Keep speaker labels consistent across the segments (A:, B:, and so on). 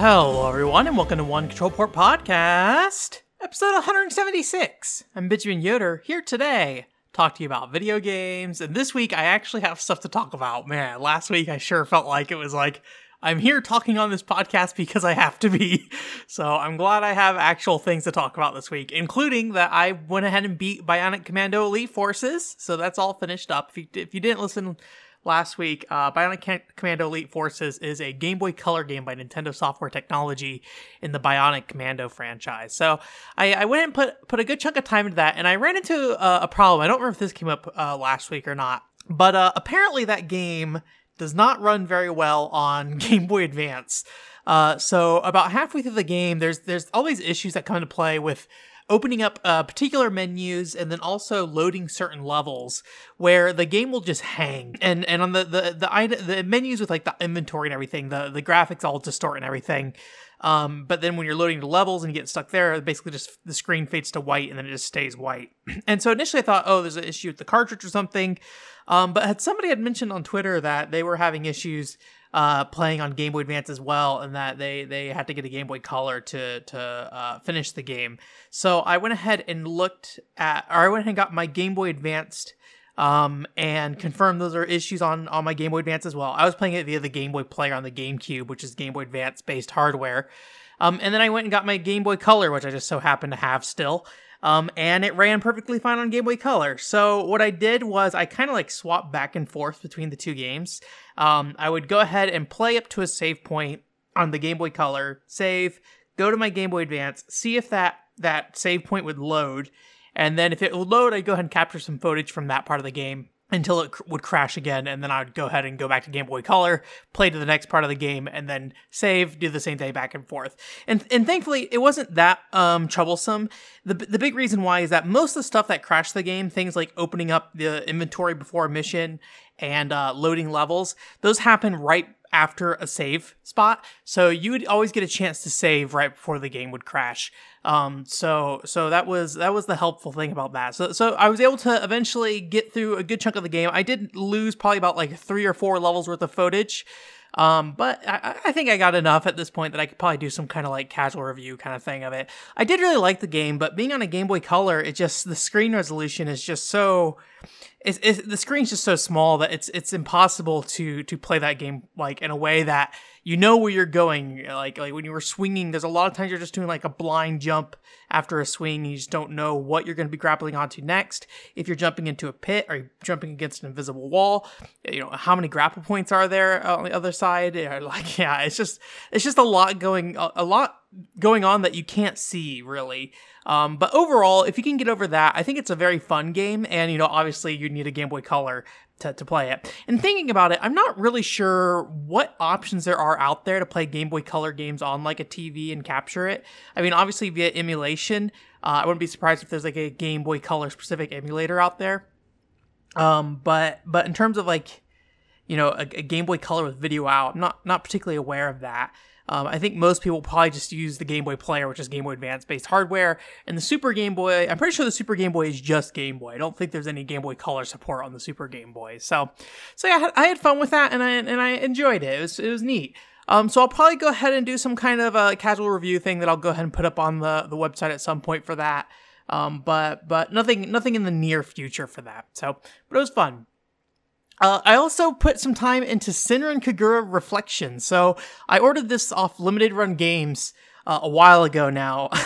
A: Hello, everyone, and welcome to One Control Port Podcast, episode 176. I'm Benjamin Yoder here today, talk to you about video games. And this week, I actually have stuff to talk about. Man, last week I sure felt like it was like I'm here talking on this podcast because I have to be. So I'm glad I have actual things to talk about this week, including that I went ahead and beat Bionic Commando Elite Forces. So that's all finished up. If you, if you didn't listen last week, uh, Bionic Commando Elite Forces is a Game Boy Color game by Nintendo Software Technology in the Bionic Commando franchise. So I, I went and put put a good chunk of time into that, and I ran into uh, a problem. I don't remember if this came up uh, last week or not, but uh, apparently that game does not run very well on Game Boy Advance. Uh, so about halfway through the game, there's there's all these issues that come into play with opening up uh, particular menus and then also loading certain levels where the game will just hang and and on the the the, the menus with like the inventory and everything the the graphics all distort and everything um, but then when you're loading the levels and you get stuck there, basically just the screen fades to white and then it just stays white. and so initially I thought, oh, there's an issue with the cartridge or something. Um, but had somebody had mentioned on Twitter that they were having issues uh, playing on Game Boy Advance as well, and that they they had to get a Game Boy Color to to uh, finish the game. So I went ahead and looked at, or I went ahead and got my Game Boy Advanced. Um, and confirmed those are issues on on my Game Boy Advance as well. I was playing it via the Game Boy Player on the GameCube, which is Game Boy Advance based hardware. Um, and then I went and got my Game Boy Color, which I just so happen to have still. Um, and it ran perfectly fine on Game Boy Color. So what I did was I kind of like swapped back and forth between the two games. Um, I would go ahead and play up to a save point on the Game Boy Color, save, go to my Game Boy Advance, see if that that save point would load, and then if it would load, I'd go ahead and capture some footage from that part of the game until it cr- would crash again and then i would go ahead and go back to game boy color play to the next part of the game and then save do the same thing back and forth. And and thankfully it wasn't that um troublesome. The, the big reason why is that most of the stuff that crashed the game things like opening up the inventory before a mission and uh, loading levels those happen right after a save spot so you would always get a chance to save right before the game would crash um, so so that was that was the helpful thing about that. So so I was able to eventually get through a good chunk of the game. I did lose probably about like three or four levels worth of footage. Um, but I, I, think I got enough at this point that I could probably do some kind of like casual review kind of thing of it. I did really like the game, but being on a Game Boy Color, it just the screen resolution is just so it's, it's, the screen's just so small that it's it's impossible to to play that game like in a way that you know where you're going. Like like when you were swinging, there's a lot of times you're just doing like a blind jump after a swing. You just don't know what you're going to be grappling onto next. If you're jumping into a pit or jumping against an invisible wall, you know how many grapple points are there on the other side? Like yeah, it's just it's just a lot going a lot going on that you can't see really. Um, but overall, if you can get over that, I think it's a very fun game. And, you know, obviously you need a Game Boy Color to, to play it. And thinking about it, I'm not really sure what options there are out there to play Game Boy Color games on like a TV and capture it. I mean, obviously via emulation, uh, I wouldn't be surprised if there's like a Game Boy Color specific emulator out there. Um, but, but in terms of like, you know, a, a Game Boy Color with video out, I'm not, not particularly aware of that. Um, I think most people probably just use the Game Boy Player, which is Game Boy Advance based hardware, and the Super Game Boy. I'm pretty sure the Super Game Boy is just Game Boy. I don't think there's any Game Boy Color support on the Super Game Boy. So, so yeah, I had fun with that, and I and I enjoyed it. It was it was neat. Um, so I'll probably go ahead and do some kind of a casual review thing that I'll go ahead and put up on the the website at some point for that. Um, but but nothing nothing in the near future for that. So, but it was fun. Uh, I also put some time into Senran Kagura Reflection. So I ordered this off Limited Run Games uh, a while ago now.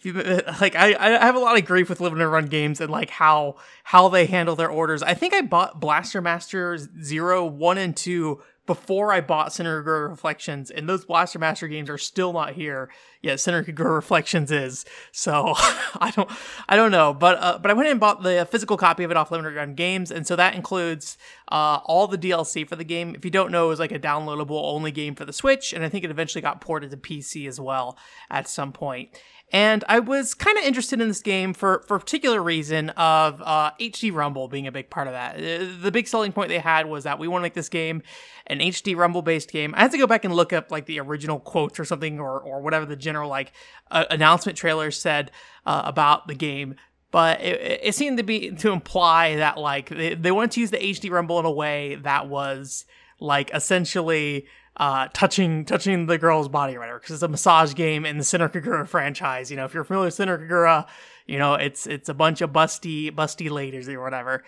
A: like I, I have a lot of grief with limited run games and like how how they handle their orders. I think I bought Blaster Master Zero, One, and Two before I bought Senran Kagura Reflections, and those Blaster Master games are still not here yet. Senran Kagura Reflections is, so I don't, I don't know, but uh, but I went and bought the physical copy of it off Limited Run Games, and so that includes uh, all the DLC for the game. If you don't know, it was like a downloadable only game for the Switch, and I think it eventually got ported to PC as well at some point. And I was kind of interested in this game for, for a particular reason of uh, HD Rumble being a big part of that. Uh, the big selling point they had was that we want to make this game an HD Rumble based game. I had to go back and look up like the original quotes or something or, or whatever the general like uh, announcement trailer said uh, about the game but it, it, seemed to be to imply that like they, they wanted to use the HD Rumble in a way that was like essentially uh, touching touching the girl's body or whatever, because it's a massage game in the Senran Kagura franchise. You know, if you're familiar with Senran Kagura, you know it's it's a bunch of busty busty ladies or whatever,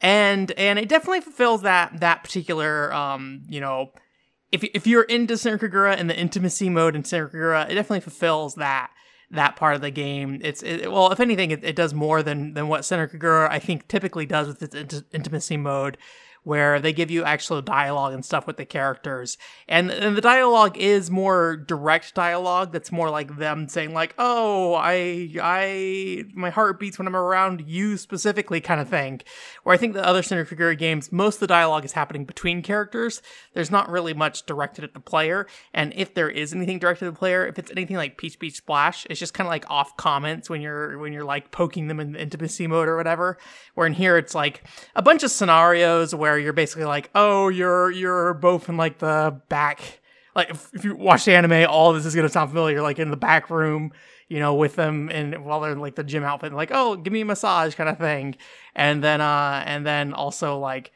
A: and and it definitely fulfills that that particular um you know. If, if you're into Senran Kagura and the intimacy mode in Senran Kagura, it definitely fulfills that that part of the game. It's it, well, if anything, it, it, does more than than what Senran Kagura I think typically does with its int- intimacy mode, where they give you actual dialogue and stuff with the characters. And, and the dialogue is more direct dialogue that's more like them saying like, "Oh, I I my heart beats when I'm around you specifically" kind of thing. Where I think the other Senran Kagura games, most of the dialogue is happening between characters. There's not really much directed at the player, and if there is anything directed at the player, if it's anything like Peach Beach Splash, it's just kind of like off comments when you're when you're like poking them in the intimacy mode or whatever. Where in here it's like a bunch of scenarios where where you're basically like, oh, you're you're both in like the back. Like if, if you watch the anime, all this is gonna sound familiar. Like in the back room, you know, with them and while they're in like the gym outfit, like, oh, give me a massage kind of thing. And then uh and then also like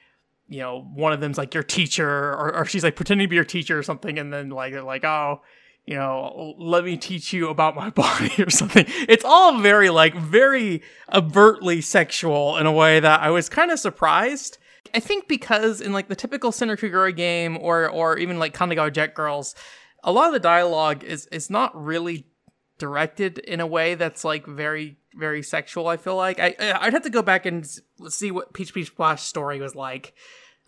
A: you know, one of them's like your teacher, or, or she's like pretending to be your teacher or something, and then like they're like, oh, you know, let me teach you about my body or something. It's all very like very overtly sexual in a way that I was kind of surprised. I think because in like the typical Senran Kagura game or or even like Kanagawa Jet Girls, a lot of the dialogue is is not really directed in a way that's like very very sexual. I feel like I I'd have to go back and see what Peach Peach Splash story was like.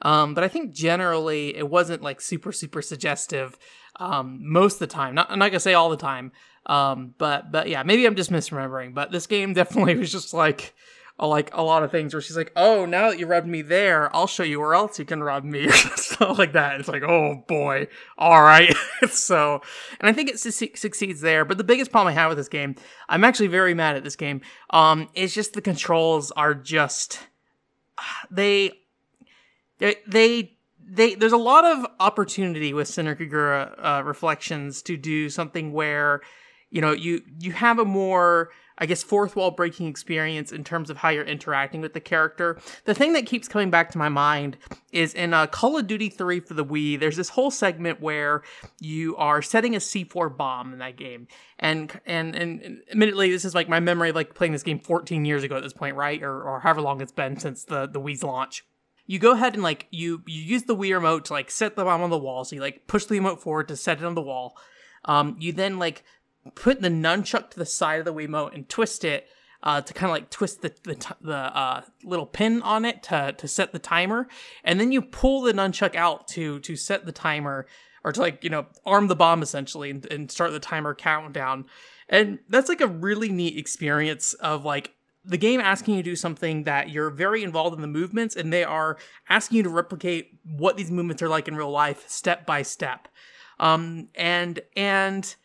A: Um, but I think generally it wasn't like super super suggestive um, most of the time. Not I'm not gonna say all the time. Um, but but yeah, maybe I'm just misremembering. But this game definitely was just like like a lot of things where she's like, "Oh, now that you rubbed me there, I'll show you where else you can rub me," or stuff like that. It's like, "Oh boy, all right." so, and I think it su- succeeds there. But the biggest problem I have with this game, I'm actually very mad at this game. Um, is just the controls are just they they they. There's a lot of opportunity with Senran Kagura uh, Reflections to do something where, you know, you you have a more I guess, fourth wall breaking experience in terms of how you're interacting with the character. The thing that keeps coming back to my mind is in uh, Call of Duty 3 for the Wii, there's this whole segment where you are setting a C4 bomb in that game. And, and, and admittedly, this is like my memory of like playing this game 14 years ago at this point, right? Or, or however long it's been since the, the Wii's launch you go ahead and like you you use the Wii remote to like set the bomb on the wall. So you like push the remote forward to set it on the wall. Um, you then like put the nunchuck to the side of the Wiimote and twist it uh, to kind of like twist the the, t- the uh, little pin on it to to set the timer, and then you pull the nunchuck out to to set the timer or to like you know arm the bomb essentially and, and start the timer countdown. And that's like a really neat experience of like the game asking you to do something that you're very involved in the movements and they are asking you to replicate what these movements are like in real life step by step um and and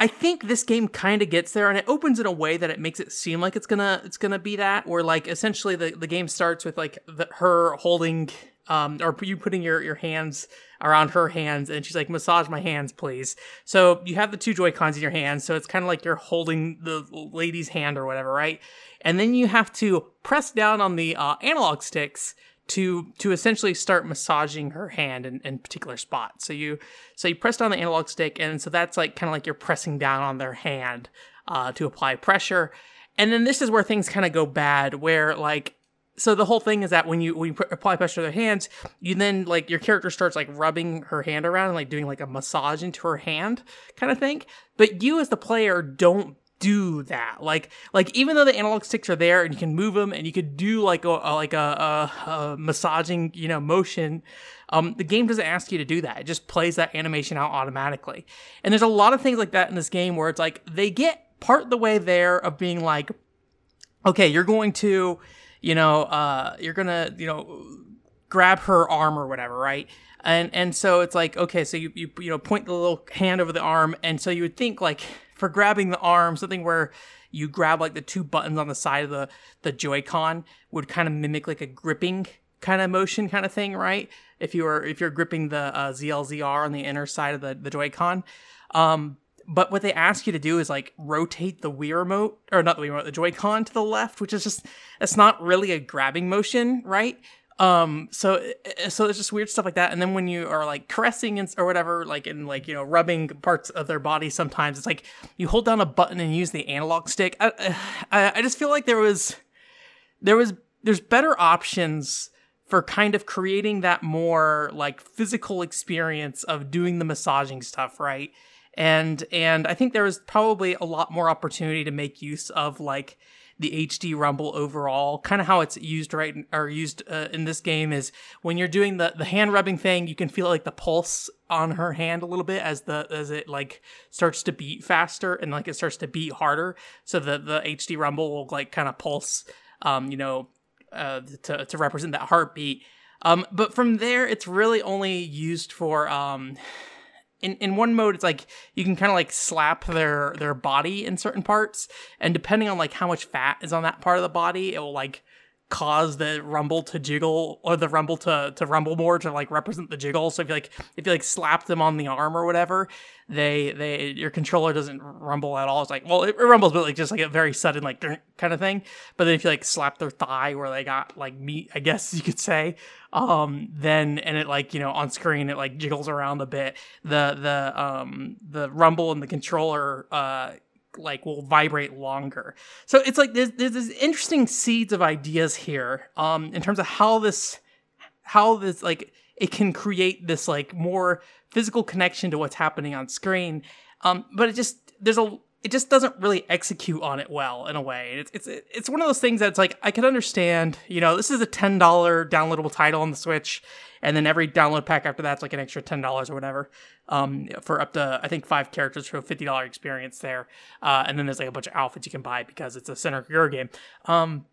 A: I think this game kind of gets there and it opens in a way that it makes it seem like it's gonna it's gonna be that where like essentially the, the game starts with like the, her holding um or you putting your your hands around her hands and she's like massage my hands please. So you have the two joy cons in your hands so it's kind of like you're holding the lady's hand or whatever right? And then you have to press down on the uh, analog sticks to to essentially start massaging her hand in, in particular spots. So you so you press down the analog stick, and so that's like kind of like you're pressing down on their hand uh, to apply pressure. And then this is where things kind of go bad, where like so the whole thing is that when you when you apply pressure to their hands, you then like your character starts like rubbing her hand around and like doing like a massage into her hand kind of thing. But you as the player don't do that. Like like even though the analog sticks are there and you can move them and you could do like a, a like a, a, a, massaging you know motion, um, the game doesn't ask you to do that. It just plays that animation out automatically. And there's a lot of things like that in this game where it's like they get part the way there of being like, okay, you're going to, you know, uh, you're gonna you know grab her arm or whatever, right? And and so it's like okay, so you you you know point the little hand over the arm, and so you would think like for grabbing the arm, something where you grab like the two buttons on the side of the the Joy-Con would kind of mimic like a gripping kind of motion kind of thing, right? If you were if you're gripping the uh, ZLZR on the inner side of the the Joy-Con. Um, but what they ask you to do is like rotate the Wii remote or not the Wii remote, the Joy-Con to the left, which is just it's not really a grabbing motion, right? Um, so so there's just weird stuff like that. And then when you are like caressing and, or whatever, like in like you know rubbing parts of their body, sometimes it's like you hold down a button and use the analog stick. I I, I just feel like there was there was there's better options for kind of creating that more like physical experience of doing the massaging stuff, right? And and I think there was probably a lot more opportunity to make use of like the HD rumble overall. Kind of how it's used right or used uh, in this game is when you're doing the the hand rubbing thing, you can feel like the pulse on her hand a little bit as the as it like starts to beat faster and like it starts to beat harder. So the the HD rumble will like kind of pulse, um, you know, uh, to to represent that heartbeat. Um, but from there, it's really only used for um in in one mode it's like you can kind of like slap their their body in certain parts and depending on like how much fat is on that part of the body it will like cause the rumble to jiggle or the rumble to to rumble more to like represent the jiggle. So if you like if you like slap them on the arm or whatever they they your controller doesn't rumble at all. It's like well it, it rumbles but like just like a very sudden like kind of thing. But then if you like slap their thigh where they got like meat i guess you could say um then and it like you know on screen it like jiggles around a bit. The the um the rumble and the controller uh like will vibrate longer. So it's like there's there's this interesting seeds of ideas here um in terms of how this how this like it can create this like more physical connection to what's happening on screen. Um but it just there's a it just doesn't really execute on it well in a way. It's it's it's one of those things that's like I can understand, you know, this is a $10 downloadable title on the Switch and then every download pack after that's like an extra $10 or whatever um, for up to I think five characters for a fifty dollar experience there, uh, and then there's like a bunch of outfits you can buy because it's a Senran Kagura game. Um,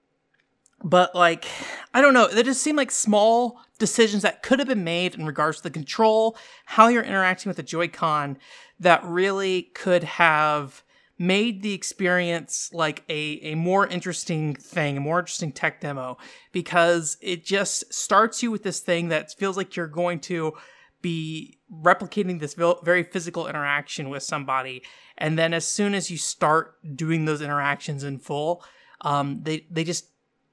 A: but like I don't know, they just seem like small decisions that could have been made in regards to the control, how you're interacting with the Joy-Con, that really could have made the experience like a, a more interesting thing, a more interesting tech demo, because it just starts you with this thing that feels like you're going to be replicating this very physical interaction with somebody. And then as soon as you start doing those interactions in full um, they they just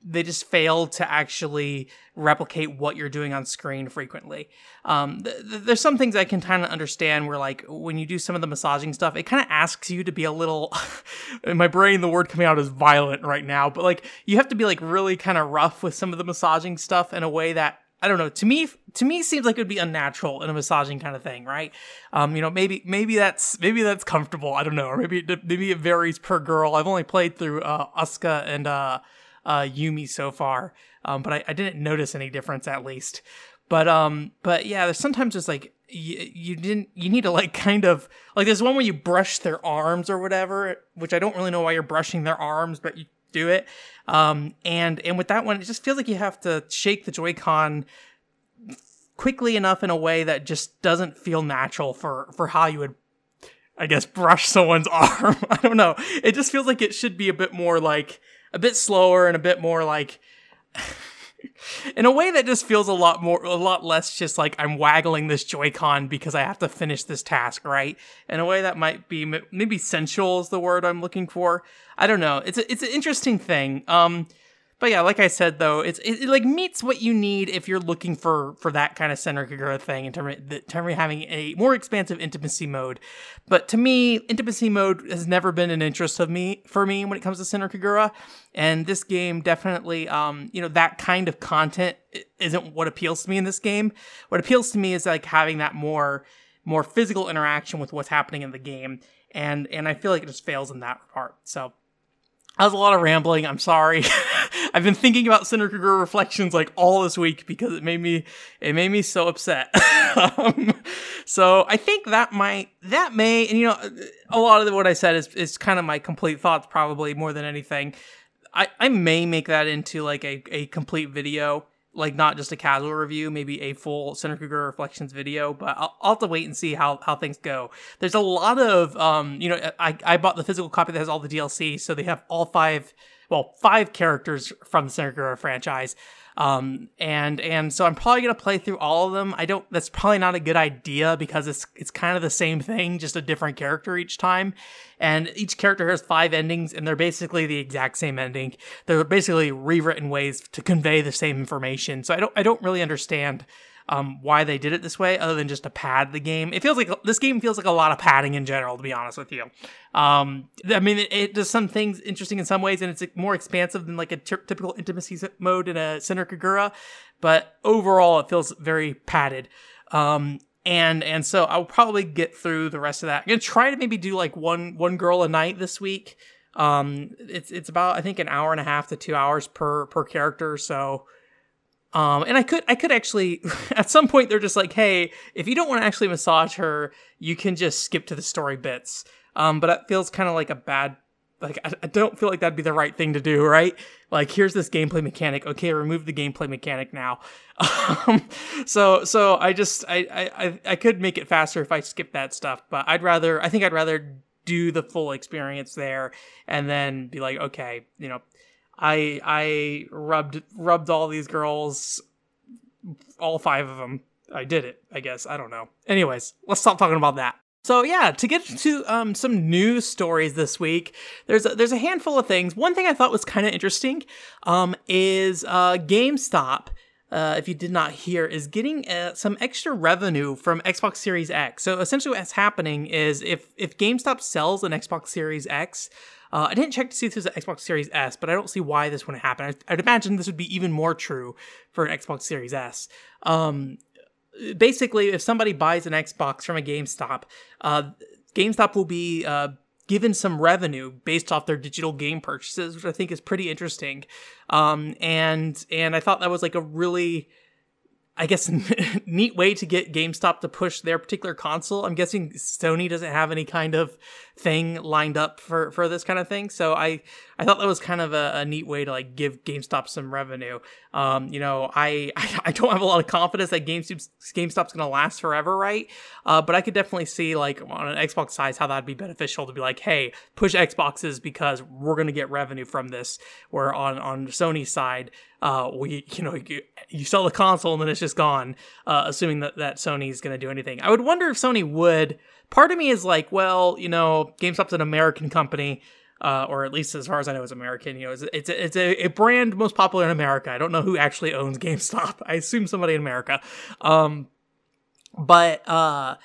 A: they just fail to actually replicate what you're doing on screen frequently. Um, th- th- there's some things I can kind of understand where, like, when you do some of the massaging stuff, it kind of asks you to be a little. in my brain, the word coming out is violent right now, but like, you have to be like really kind of rough with some of the massaging stuff in a way that I don't know. To me, to me, seems like it would be unnatural in a massaging kind of thing, right? Um, you know, maybe maybe that's maybe that's comfortable. I don't know, or maybe maybe it varies per girl. I've only played through uh, and uh, uh, Yumi so far, um, but I, I didn't notice any difference at least. But um, but yeah, there's sometimes just like you, you didn't you need to like kind of like there's one where you brush their arms or whatever, which I don't really know why you're brushing their arms, but you do it. Um, and and with that one, it just feels like you have to shake the Joy-Con quickly enough in a way that just doesn't feel natural for for how you would I guess brush someone's arm. I don't know. It just feels like it should be a bit more like a bit slower and a bit more like in a way that just feels a lot more a lot less just like I'm waggling this Joy-Con because I have to finish this task, right? In a way that might be maybe sensual is the word I'm looking for. I don't know. It's a, it's an interesting thing. Um but yeah, like I said though, it's it, it, like meets what you need if you're looking for for that kind of Senran Kagura thing in terms of, having a more expansive intimacy mode. But to me, intimacy mode has never been an interest of me for me when it comes to Senran Kagura, and this game definitely, um, you know, that kind of content isn't what appeals to me in this game. What appeals to me is like having that more more physical interaction with what's happening in the game, and and I feel like it just fails in that part. So that was a lot of rambling. I'm sorry. I've been thinking about Senran Kagura reflections like all this week because it made me it made me so upset. um, so I think that might that may and you know a lot of what I said is is kind of my complete thoughts probably more than anything. I I may make that into like a a complete video like not just a casual review, maybe a full Senran Kagura Reflections video, but I'll, I'll, have to wait and see how, how things go. There's a lot of, um, you know, I, I bought the physical copy that has all the DLC, so they have all five well, five characters from the Senran franchise. Um, and and so I'm probably gonna play through all of them. I don't. That's probably not a good idea because it's it's kind of the same thing, just a different character each time. And each character has five endings, and they're basically the exact same ending. They're basically rewritten ways to convey the same information. So I don't I don't really understand um, why they did it this way, other than just to pad the game. It feels like this game feels like a lot of padding in general, to be honest with you. Um, I mean, it, it, does some things interesting in some ways, and it's more expansive than like a t- typical intimacy mode in a Senran Kagura, but overall, it feels very padded. Um, and and so I'll probably get through the rest of that. I'm gonna try to maybe do like one one girl a night this week. Um, it's it's about I think an hour and a half to two hours per per character, so um, and I could, I could actually, at some point, they're just like, hey, if you don't want to actually massage her, you can just skip to the story bits. Um, but it feels kind of like a bad, like, I, I, don't feel like that'd be the right thing to do, right? Like, here's this gameplay mechanic. Okay, remove the gameplay mechanic now. Um, so, so I just, I, I, I could make it faster if I skip that stuff, but I'd rather, I think I'd rather do the full experience there and then be like, okay, you know, I I rubbed rubbed all these girls, all five of them. I did it. I guess I don't know. Anyways, let's stop talking about that. So yeah, to get to um, some news stories this week, there's a, there's a handful of things. One thing I thought was kind of interesting um, is uh, GameStop. Uh, if you did not hear, is getting uh, some extra revenue from Xbox Series X. So essentially, what's happening is if if GameStop sells an Xbox Series X, uh, I didn't check to see if this was an Xbox Series S, but I don't see why this wouldn't happen. I'd, I'd imagine this would be even more true for an Xbox Series S. Um, basically, if somebody buys an Xbox from a GameStop, uh, GameStop will be uh, given some revenue based off their digital game purchases, which I think is pretty interesting. Um, and and I thought that was like a really I guess neat way to get GameStop to push their particular console. I'm guessing Sony doesn't have any kind of thing lined up for for this kind of thing. So I I thought that was kind of a, a neat way to like give GameStop some revenue. Um, you know, I I don't have a lot of confidence that GameStop's GameStop's gonna last forever, right? Uh, but I could definitely see like on an Xbox size how that'd be beneficial to be like, hey, push Xboxes because we're gonna get revenue from this. Where on on Sony's side, uh, we you know you, you sell the console and then it's just gone. Uh, assuming that that Sony's gonna do anything, I would wonder if Sony would part of me is like, well, you know, GameStop's an American company, uh, or at least as far as I know, is American. You know, it's it's a, it's a, a, brand most popular in America. I don't know who actually owns GameStop. I assume somebody in America. Um, but uh,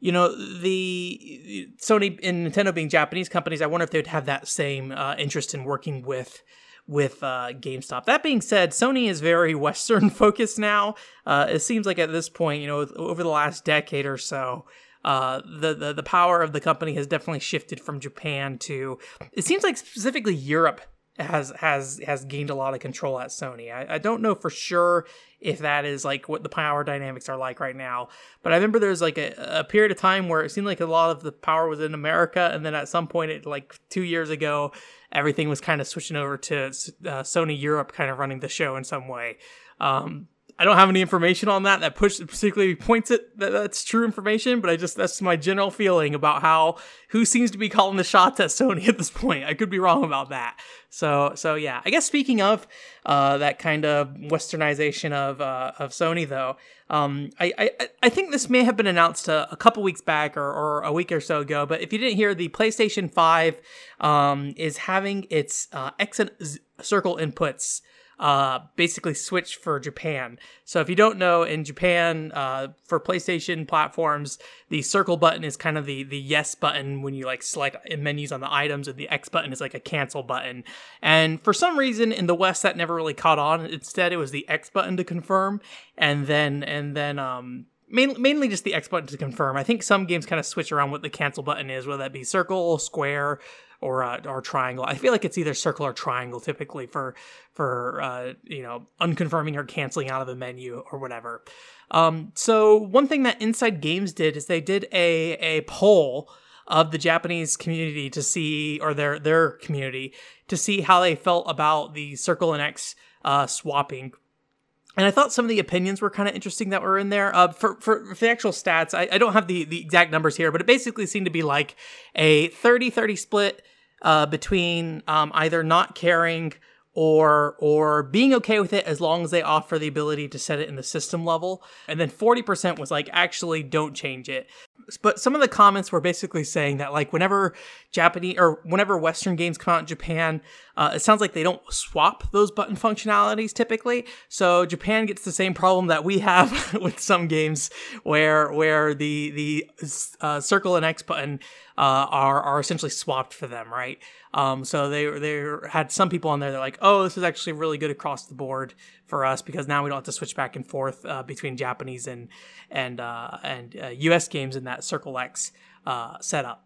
A: you know, the Sony and Nintendo being Japanese companies, I wonder if they'd have that same uh, interest in working with with uh, GameStop. That being said, Sony is very Western focused now. Uh, it seems like at this point, you know, over the last decade or so, uh, the, the the power of the company has definitely shifted from Japan to it seems like specifically Europe has has has gained a lot of control at Sony. I, I don't know for sure if that is like what the power dynamics are like right now, but I remember there's like a, a period of time where it seemed like a lot of the power was in America, and then at some point, it like two years ago, everything was kind of switching over to uh, Sony Europe, kind of running the show in some way. Um, I don't have any information on that that push particularly points it that that's true information, but I just that's my general feeling about how who seems to be calling the shots at Sony at this point. I could be wrong about that. So so yeah, I guess speaking of uh, that kind of westernization of uh, of Sony though, um, I, I I think this may have been announced a, a couple weeks back or, or a week or so ago. But if you didn't hear, the PlayStation Five um, is having its uh, X and Z- Circle inputs uh, basically Switch for Japan. So if you don't know, in Japan, uh, for PlayStation platforms, the circle button is kind of the the yes button when you like select menus on the items, and the X button is like a cancel button. And for some reason in the West, that never really caught on. Instead, it was the X button to confirm, and then and then um Main, mainly just the X button to confirm. I think some games kind of switch around what the cancel button is, whether that be circle, square, or uh, or triangle. I feel like it's either circle or triangle typically for for uh, you know unconfirming or canceling out of the menu or whatever. Um, so one thing that Inside Games did is they did a a poll of the Japanese community to see or their their community to see how they felt about the circle and X uh, swapping and I thought some of the opinions were kind of interesting that were in there. Uh, for, for, for the actual stats, I, I don't have the, the exact numbers here, but it basically seemed to be like a 30 30 split uh, between um, either not caring or or being okay with it as long as they offer the ability to set it in the system level. And then 40% was like actually don't change it. But some of the comments were basically saying that like whenever Japanese or whenever Western games come out in Japan, uh, it sounds like they don't swap those button functionalities typically. So Japan gets the same problem that we have with some games where where the the uh, circle and X button uh, are are essentially swapped for them, right? Um, so they they had some people on there that like, oh, this is actually really good across the board for us because now we don't have to switch back and forth uh, between Japanese and and uh, and U.S. Uh, games in that Circle X uh, setup.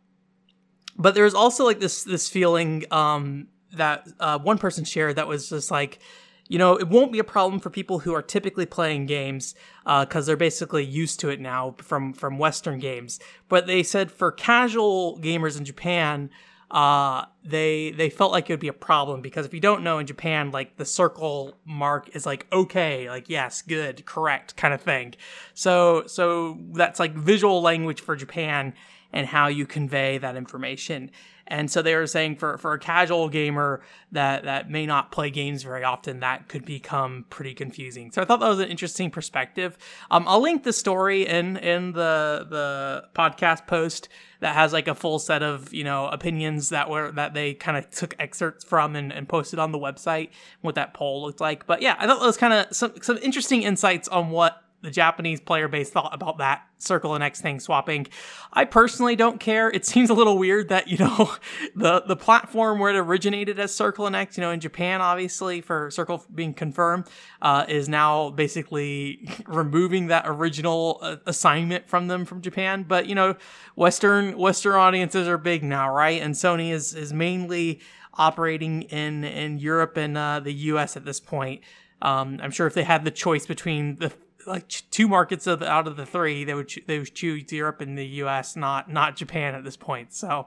A: But there's also like this this feeling um, that uh, one person shared that was just like you know, it won't be a problem for people who are typically playing games because uh, they're basically used to it now from from Western games. But they said for casual gamers in Japan, uh, they they felt like it would be a problem because if you don't know in Japan, like the circle mark is like okay, like yes, good, correct, kind of thing. So so that's like visual language for Japan and how you convey that information. And so they were saying for, for a casual gamer that, that may not play games very often, that could become pretty confusing. So I thought that was an interesting perspective. Um, I'll link the story in, in the, the podcast post that has like a full set of, you know, opinions that were, that they kind of took excerpts from and, and posted on the website, what that poll looked like. But yeah, I thought that was kind of some, some interesting insights on what the Japanese player base thought about that circle and X thing swapping. I personally don't care. It seems a little weird that, you know, the, the platform where it originated as Circle and X, you know, in Japan, obviously, for Circle being confirmed, uh, is now basically removing that original uh, assignment from them from Japan. But, you know, Western, Western audiences are big now, right? And Sony is, is mainly operating in, in Europe and, uh, the US at this point. Um, I'm sure if they had the choice between the like two markets of out of the three, they would they would choose Europe and the U.S., not not Japan at this point. So,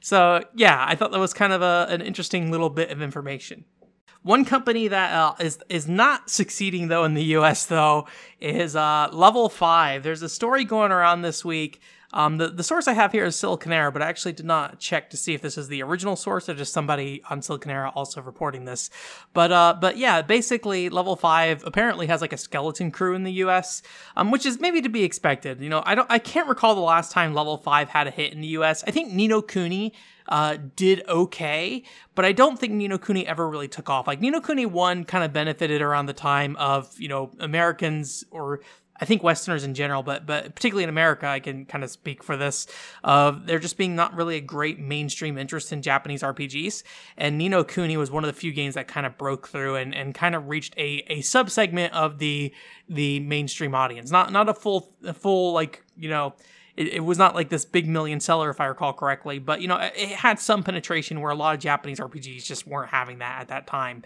A: so yeah, I thought that was kind of a, an interesting little bit of information. One company that uh, is is not succeeding though in the U.S. though is uh, Level Five. There's a story going around this week um, the, the source I have here is Siliconera, but I actually did not check to see if this is the original source or just somebody on Siliconera also reporting this. But uh, but yeah, basically level five apparently has like a skeleton crew in the U.S., um, which is maybe to be expected. You know, I don't I can't recall the last time level five had a hit in the U.S. I think Ni no Kuni uh, did okay, but I don't think Ni no Kuni ever really took off. Like Ni no Kuni 1 kind of benefited around the time of, you know, Americans or I think Westerners in general, but but particularly in America, I can kind of speak for this. Of there just being not really a great mainstream interest in Japanese RPGs, and Ni no Kuni was one of the few games that kind of broke through and, and kind of reached a a subsegment of the the mainstream audience. Not not a full a full like you know. It, it was not like this big million seller, if I recall correctly, but you know, it had some penetration where a lot of Japanese RPGs just weren't having that at that time.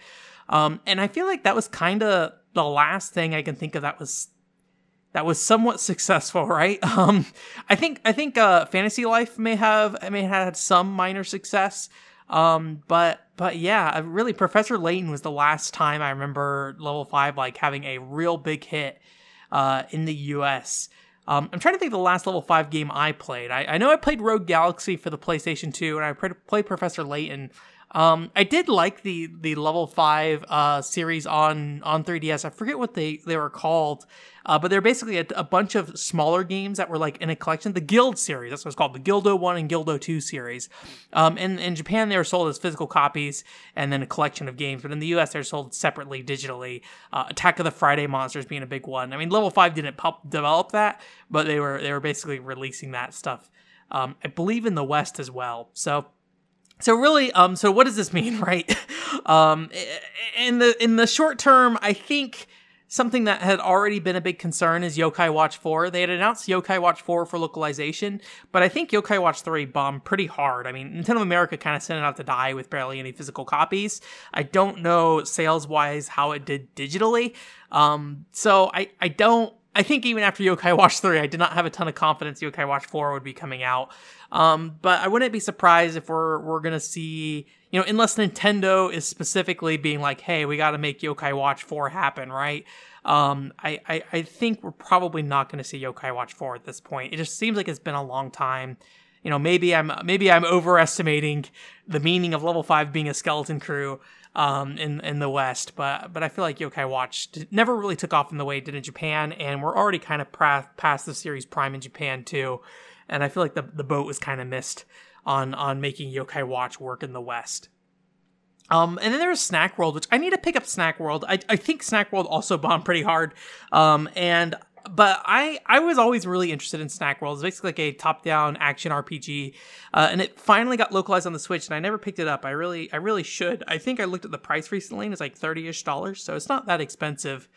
A: Um, and I feel like that was kind of the last thing I can think of that was that was somewhat successful, right? Um, I think I think uh, Fantasy Life may have may have had some minor success, um, but but yeah, really, Professor Layton was the last time I remember Level Five like having a real big hit uh, in the U.S. Um, I'm trying to think of the last Level Five game I played. I, I know I played Rogue Galaxy for the PlayStation Two, and I played Professor Layton. Um, I did like the the level five uh, series on on 3DS. I forget what they they were called, uh, but they're basically a, a, bunch of smaller games that were like in a collection. The Guild series, that's what it's called, the Guildo One and Guildo Two series. Um, in in Japan, they were sold as physical copies and then a collection of games. But in the U.S., they're sold separately digitally. Uh, Attack of the Friday Monsters being a big one. I mean, Level Five didn't help develop that, but they were they were basically releasing that stuff. Um, I believe in the West as well. So so really um so what does this mean right? Um in the in the short term i think something that had already been a big concern is yokai watch 4 they had announced yokai watch 4 for localization but i think yokai watch 3 bombed pretty hard. I mean nintendo america kind of sent it out to die with barely any physical copies. I don't know sales wise how it did digitally. Um so i i don't I think even after Yokai Watch 3, I did not have a ton of confidence Yokai Watch 4 would be coming out. Um, but I wouldn't be surprised if we're we're gonna see, you know, unless Nintendo is specifically being like, hey, we gotta make Yokai Watch 4 happen, right? Um, I, I, I think we're probably not gonna see Yokai Watch 4 at this point. It just seems like it's been a long time you know, maybe I'm maybe I'm overestimating the meaning of level five being a skeleton crew um, in in the West, but but I feel like Yokai Watch never really took off in the way it did in Japan, and we're already kind of pra- past the series prime in Japan too, and I feel like the the boat was kind of missed on on making Yokai Watch work in the West. Um, and then there's Snack World, which I need to pick up Snack World. I, I think Snack World also bombed pretty hard. Um, and but I I was always really interested in Snack World. It's basically like a top-down action RPG, uh, and it finally got localized on the Switch, and I never picked it up. I really I really should. I think I looked at the price recently, and it's like thirty-ish dollars, so it's not that expensive.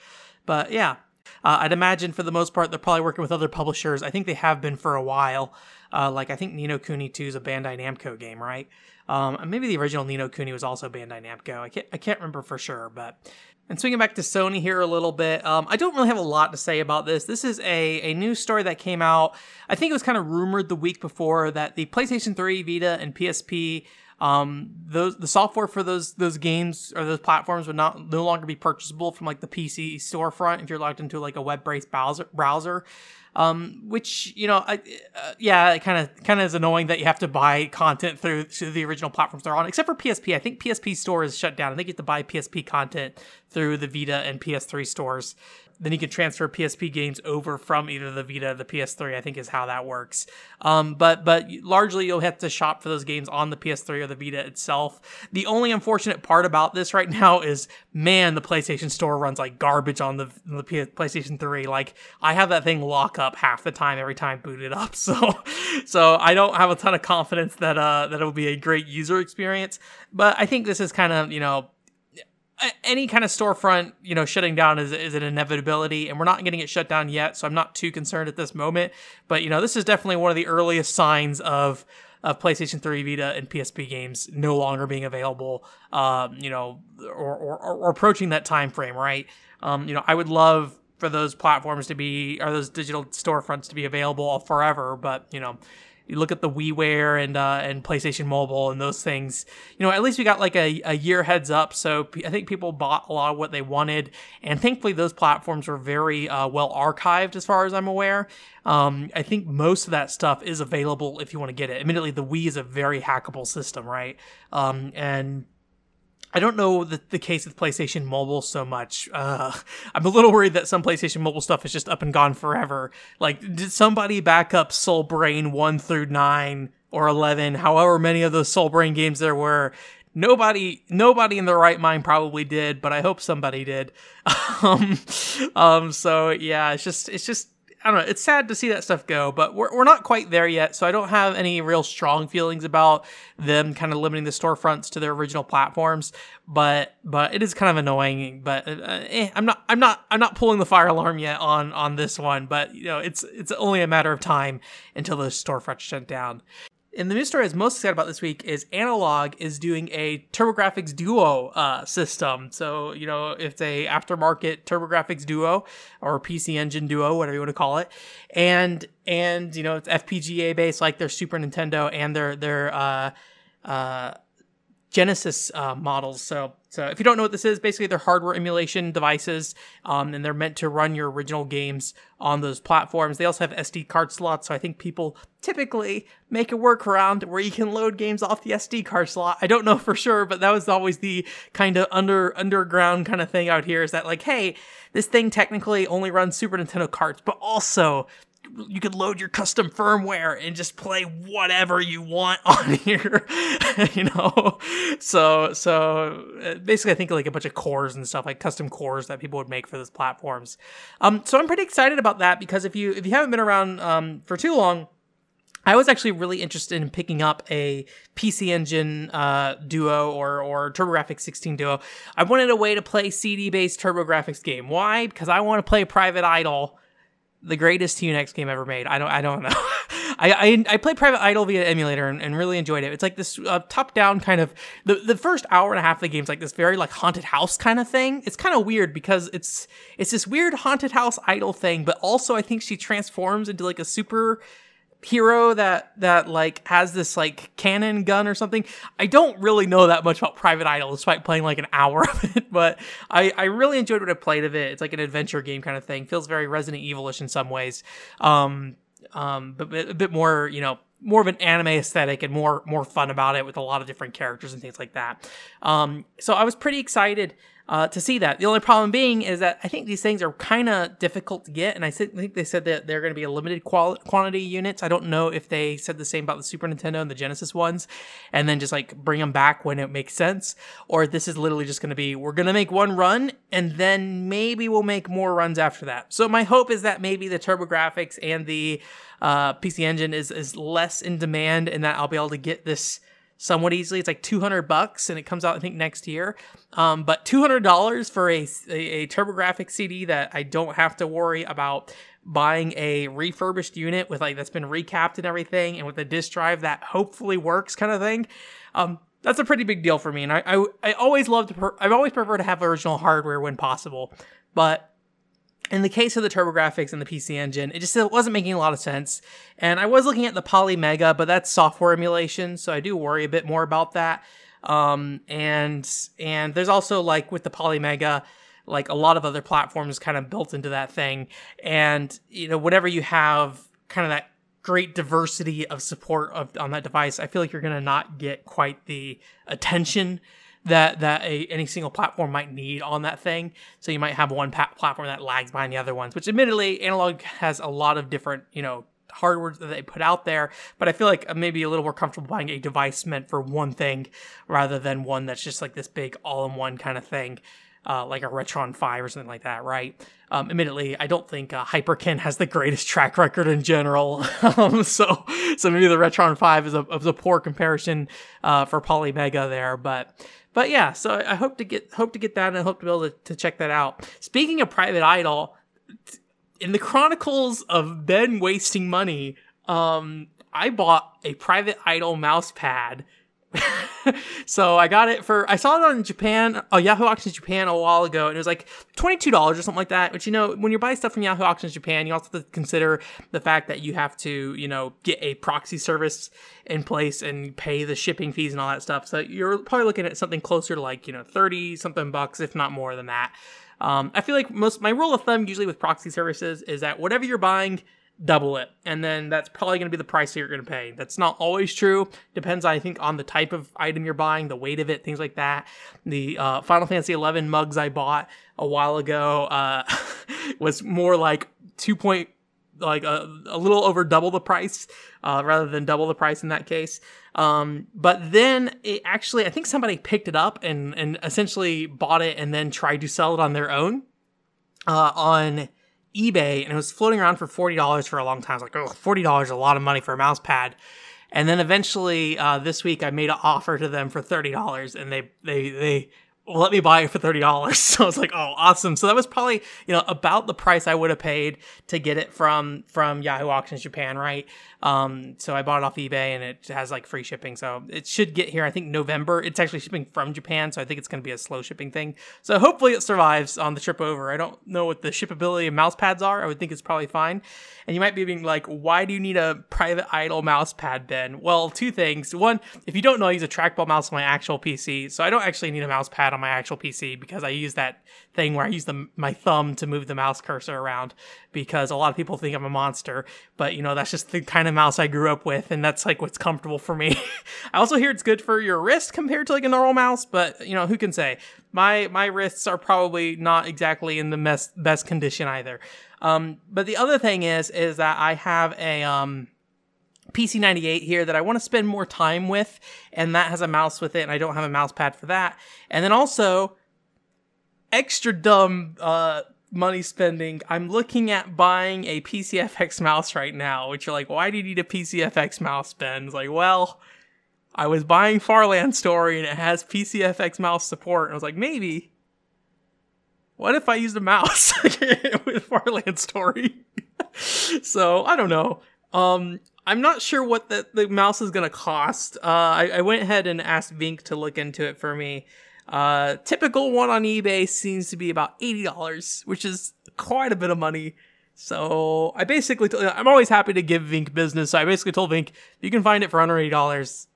A: But yeah, uh, I'd imagine for the most part they're probably working with other publishers. I think they have been for a while. Uh, like I think Ni no Kuni 2 is a Bandai Namco game, right? Um, maybe the original Ni no Kuni was also Bandai Namco. I can't I can't remember for sure, but and swinging back to Sony here a little bit, um, I don't really have a lot to say about this. This is a, a news story that came out. I think it was kind of rumored the week before that the PlayStation 3, Vita, and PSP, um, those the software for those those games or those platforms would not no longer be purchasable from like the PC storefront if you're logged into like a web-based browser. browser um, which you know, I, uh, yeah, it kind of kind of is annoying that you have to buy content through, through the original platforms they're on, except for PSP. I think PSP store is shut down. I think you have to buy PSP content through the Vita and PS3 stores then you can transfer PSP games over from either the Vita the PS3. I think is how that works. Um, but but largely you'll have to shop for those games on the PS3 or the Vita itself. The only unfortunate part about this right now is, man, the PlayStation Store runs like garbage on the the PlayStation 3. Like I have that thing lock up half the time every time booted up. So so I don't have a ton of confidence that uh that it will be a great user experience. But I think this is kind of you know any kind of storefront, you know, shutting down is, is an inevitability, and we're not getting it shut down yet, so I'm not too concerned at this moment. But you know, this is definitely one of the earliest signs of of PlayStation 3, Vita, and PSP games no longer being available. Um, you know, or, or, or approaching that time frame, right? Um, you know, I would love for those platforms to be or those digital storefronts to be available forever, but you know, you look at the WiiWare and uh, and PlayStation Mobile and those things. You know, at least we got like a, a year heads up. So I think people bought a lot of what they wanted, and thankfully those platforms were very uh, well archived as far as I'm aware. Um, I think most of that stuff is available if you want to get it. Admittedly, the Wii is a very hackable system, right? Um, and I don't know the, the case with PlayStation Mobile so much. Uh, I'm a little worried that some PlayStation Mobile stuff is just up and gone forever. Like, did somebody back up Soul Brain 1 through 9 or 11, however many of those Soul Brain games there were? Nobody, nobody in their right mind probably did, but I hope somebody did. um, um, so yeah, it's just, it's just, I don't know. It's sad to see that stuff go, but we're, we're not quite there yet. So I don't have any real strong feelings about them kind of limiting the storefronts to their original platforms. But but it is kind of annoying. But uh, eh, I'm not I'm not I'm not pulling the fire alarm yet on on this one. But you know it's it's only a matter of time until the storefronts shut down. And the news story I was most excited about this week is Analogue is doing a TurboGrafx Duo uh, system. So, you know, it's a aftermarket TurboGrafx Duo or PC Engine Duo, whatever you want to call it. And, and, you know, it's FPGA based like their Super Nintendo and their, their, uh, uh, Genesis uh, models. So, so if you don't know what this is, basically they're hardware emulation devices, um, and they're meant to run your original games on those platforms. They also have SD card slots, so I think people typically make a workaround where you can load games off the SD card slot. I don't know for sure, but that was always the kind of under underground kind of thing out here. Is that like, hey, this thing technically only runs Super Nintendo carts, but also you could load your custom firmware and just play whatever you want on here you know so so uh, basically i think like a bunch of cores and stuff like custom cores that people would make for those platforms um so i'm pretty excited about that because if you if you haven't been around um for too long I was actually really interested in picking up a PC Engine uh, Duo or or TurboGrafx 16 Duo. I wanted a way to play CD-based TurboGrafx game. Why? Because I want to play Private Idol the greatest TUNX game ever made. I don't I don't know. I, I, I played Private Idol via emulator and, and really enjoyed it. It's like this uh, top down kind of the the first hour and a half of the game is like this very like haunted house kind of thing. It's kind of weird because it's it's this weird haunted house idol thing, but also I think she transforms into like a super hero that that like has this like cannon gun or something. I don't really know that much about Private Idol despite playing like an hour of it, but I I really enjoyed what I played of it. It's like an adventure game kind of thing. Feels very Resident Evilish in some ways. Um um but a bit more, you know, more of an anime aesthetic and more more fun about it with a lot of different characters and things like that. Um, so I was pretty excited uh, to see that. The only problem being is that I think these things are kind of difficult to get, and I think they said that they're going to be a limited quantity units. I don't know if they said the same about the Super Nintendo and the Genesis ones, and then just like bring them back when it makes sense, or this is literally just going to be we're going to make one run and then maybe we'll make more runs after that. So my hope is that maybe the TurboGrafx and the uh, PC Engine is is less in demand, and that I'll be able to get this somewhat easily. It's like 200 bucks and it comes out, I think, next year. Um, but $200 for a, a, a TurboGrafx CD that I don't have to worry about buying a refurbished unit with like that's been recapped and everything and with a disk drive that hopefully works kind of thing. Um, that's a pretty big deal for me. And I, I, I always love to, per- I've always preferred to have original hardware when possible. But in the case of the TurboGrafx and the PC Engine, it just it wasn't making a lot of sense. And I was looking at the Polymega, but that's software emulation, so I do worry a bit more about that. Um, and and there's also like with the Polymega, like a lot of other platforms kind of built into that thing. And you know, whenever you have kind of that great diversity of support of, on that device, I feel like you're gonna not get quite the attention that that a, any single platform might need on that thing. So you might have one pa- platform that lags behind the other ones, which admittedly, Analogue has a lot of different, you know, hardware that they put out there. But I feel like I'm maybe a little more comfortable buying a device meant for one thing rather than one that's just like this big all-in-one kind of thing. Uh, like a Retron 5 or something like that, right? Um, admittedly, I don't think uh, Hyperkin has the greatest track record in general. um, so, so maybe the Retron 5 is a, is a poor comparison uh, for Polymega there. But but yeah, so I hope to get hope to get that and I hope to be able to, to check that out. Speaking of Private Eye Dol, in the Chronicles of Ben wasting money, um, I bought a Private Eye Dol mouse pad so I got it for I saw it on Japan, uh, Yahoo Auctions Japan a while ago, and it was like twenty two dollars or something like that. But you know, when you're buying stuff from Yahoo Auctions Japan, you also have to consider the fact that you have to you know get a proxy service in place and pay the shipping fees and all that stuff. So you're probably looking at something closer to like you know thirty something bucks, if not more than that. Um, I feel like most my rule of thumb usually with proxy services is that whatever you're buying double it. And then that's probably going to be the price that you're going to pay. That's not always true. Depends i think on the type of item you're buying the weight of it things like that. The uh, final fantasy 11 mugs i bought a while ago uh, was more like 2 point like a, uh, a little over double the price uh, rather than double the price in that case. Um, but then it actually i think somebody picked it up and, and essentially bought it and then tried to sell it on their own uh, on eBay and it was floating around for $40 for a long time. I was like, oh, $40 is a lot of money for a mouse pad. And then eventually uh, this week I made an offer to them for $30 and they, they, they let me buy it for $30. So I was like, oh, awesome. So that was probably, you know, about the price I would have paid to get it from, from Yahoo Auctions Japan, right? Um, so I bought it off eBay and it has like free shipping. So it should get here, I think November. It's actually shipping from Japan. So I think it's going to be a slow shipping thing. So hopefully it survives on the trip over. I don't know what the shippability of mouse pads are. I would think it's probably fine. And you might be being like, why do you need a Private Eye Dol mouse pad, Ben? Well, two things. One, if you don't know, I use a trackball mouse on my actual PC. So I don't actually need a mouse pad on my actual PC because I use that thing where I use the, my thumb to move the mouse cursor around because a lot of people think I'm a monster, but you know, that's just the kind of mouse I grew up with and that's like what's comfortable for me. I also hear it's good for your wrist compared to like a normal mouse, but you know, who can say? My my wrists are probably not exactly in the best best condition either. Um, but the other thing is is that I have a um PC98 here that I want to spend more time with, and that has a mouse with it, and I don't have a mouse pad for that. And then also, extra dumb uh, money spending, I'm looking at buying a PCFX mouse right now, which you're like, why do you need a PCFX mouse, Ben? It's like, well, I was buying Farland Story and it has PCFX mouse support. And I was like, maybe. What if I used a mouse with Farland Story? so I don't know. Um, I'm not sure what the, the mouse is gonna cost. Uh, I, I went ahead and asked Vink to look into it for me. Uh, typical one on eBay seems to be about $80, which is quite a bit of money. So I basically, I'm always happy to give Vink business. So I basically told Vink, you can find it for under $80.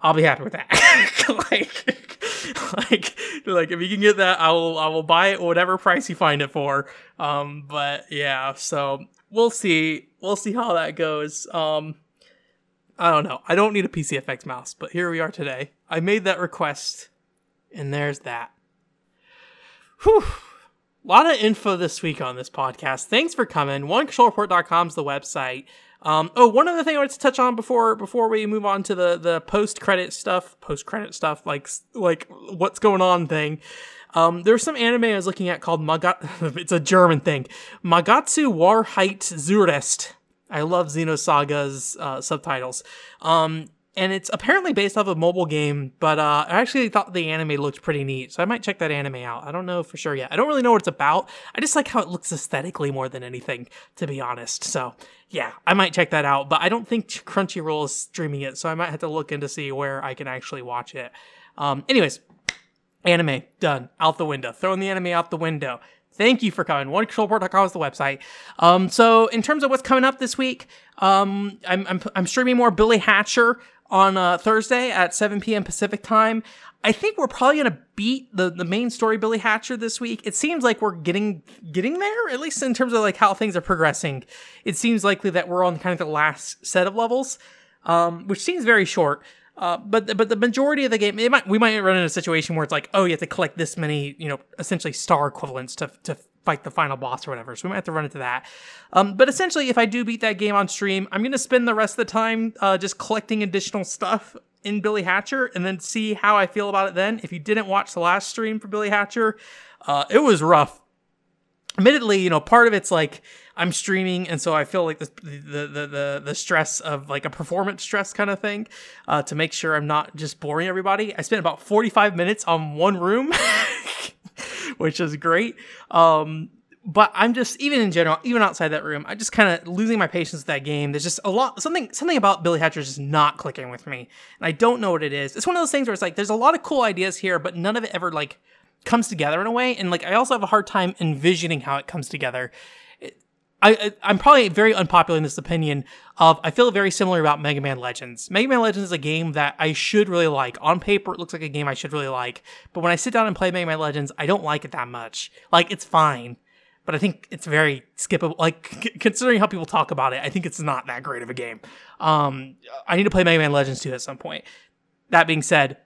A: I'll be happy with that. like, like, like if you can get that, I will, I will buy it whatever price you find it for. Um, but yeah, so we'll see, we'll see how that goes. Um, I don't know. I don't need a PCFX mouse, but here we are today. I made that request, and there's that. Whew. A lot of info this week on this podcast. Thanks for coming. OneControlReport.com is the website. Um, oh, one other thing I wanted to touch on before before we move on to the the post credit stuff, post credit stuff, like like what's going on thing. Um, there's some anime I was looking at called Magat. it's a German thing, Magatsu Wahrheit Zuerst. I love Xenosaga's uh, subtitles. Um, and it's apparently based off a mobile game, but uh, I actually thought the anime looked pretty neat, so I might check that anime out. I don't know for sure yet. I don't really know what it's about. I just like how it looks aesthetically more than anything, to be honest. So yeah, I might check that out, but I don't think Crunchyroll is streaming it, so I might have to look in to see where I can actually watch it. Um, anyways, anime done out the window, throwing the anime out the window. Thank you for coming. OneControlReport.com is the website. Um, so in terms of what's coming up this week, um, I'm, I'm, I'm streaming more Billy Hatcher on uh, Thursday at 7 p.m. Pacific time. I think we're probably gonna beat the, the main story Billy Hatcher this week. It seems like we're getting getting there, at least in terms of like how things are progressing. It seems likely that we're on kind of the last set of levels, um, which seems very short. Uh, but but the majority of the game, might we might run into a situation where it's like, oh, you have to collect this many, you know, essentially star equivalents to to fight the final boss or whatever. So we might have to run into that. Um, but essentially, if I do beat that game on stream, I'm gonna spend the rest of the time uh, just collecting additional stuff in Billy Hatcher and then see how I feel about it. Then, if you didn't watch the last stream for Billy Hatcher, uh, it was rough admittedly, you know, part of it's like I'm streaming, and so I feel like the the the the, the stress of like a performance stress kind of thing uh, to make sure I'm not just boring everybody. I spent about 45 minutes on one room, which is great. Um, but I'm just even in general, even outside that room, I'm just kind of losing my patience with that game. There's just a lot, something, something about Billy Hatcher is just not clicking with me, and I don't know what it is. It's one of those things where it's like there's a lot of cool ideas here, but none of it ever like comes together in a way. And like, I also have a hard time envisioning how it comes together. I, I'm probably very unpopular in this opinion of I feel very similar about Mega Man Legends. Mega Man Legends is a game that I should really like. On paper, it looks like a game I should really like. But when I sit down and play Mega Man Legends, I don't like it that much. Like, it's fine. But I think it's very skippable. Like, c- considering how people talk about it, I think it's not that great of a game. Um, I need to play Mega Man Legends 2 at some point. That being said,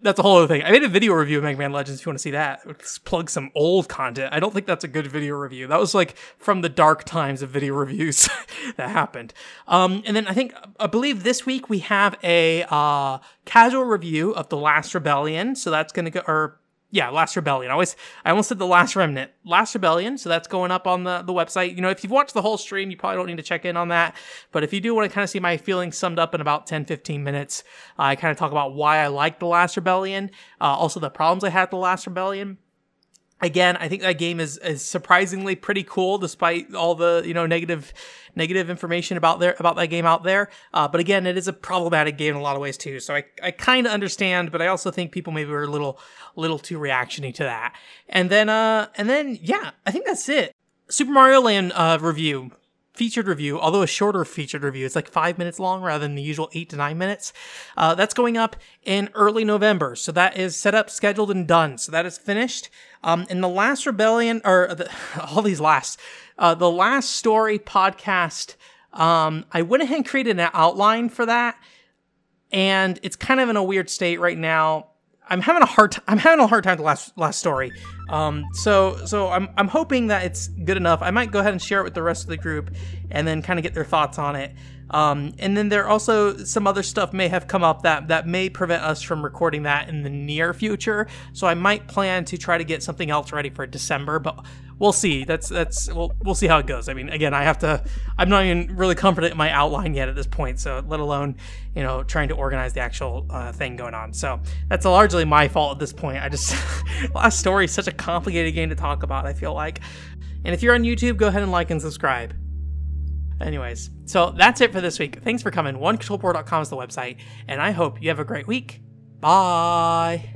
A: that's a whole other thing. I made a video review of Mega Man Legends if you want to see that. Let's plug some old content. I don't think that's a good video review. That was like from the dark times of video reviews that happened. Um, and then I think, I believe this week we have a uh, casual review of The Last Rebellion. So that's going to go, or yeah, Last Rebellion. I always, I almost said the Last Remnant. Last Rebellion. So that's going up on the, the website. You know, if you've watched the whole stream, you probably don't need to check in on that. But if you do want to kind of see my feelings summed up in about 10, 15 minutes, uh, I kind of talk about why I like the Last Rebellion. Uh, also the problems I had the Last Rebellion again i think that game is, is surprisingly pretty cool despite all the you know negative negative information about there about that game out there. Uh, but again it is a problematic game in a lot of ways too. So i, I kind of understand but i also think people maybe were a little little too reactiony to that. And then uh and then yeah i think that's it. Super mario land uh review featured review, although a shorter featured review. It's like five minutes long rather than the usual eight to nine minutes. Uh, that's going up in early November. So that is set up, scheduled, and done. So that is finished. Um, in the last rebellion, or the, all these last, uh, the last story podcast, um, I went ahead and created an outline for that. And it's kind of in a weird state right now. I'm having a hard t- I'm having a hard time with the last last story. Um, so so I'm I'm hoping that it's good enough. I might go ahead and share it with the rest of the group, and then kind of get their thoughts on it. Um, and then there are also some other stuff may have come up that that may prevent us from recording that in the near future. So I might plan to try to get something else ready for December, but we'll see. That's that's we'll we'll see how it goes. I mean, again, I have to. I'm not even really confident in my outline yet at this point. So let alone you know trying to organize the actual uh, thing going on. So that's largely my fault at this point. I just last story is such a complicated game to talk about. I feel like. And if you're on YouTube, go ahead and like and subscribe. Anyways, so that's it for this week. Thanks for coming. OneControlReport.com is the website, and I hope you have a great week. Bye.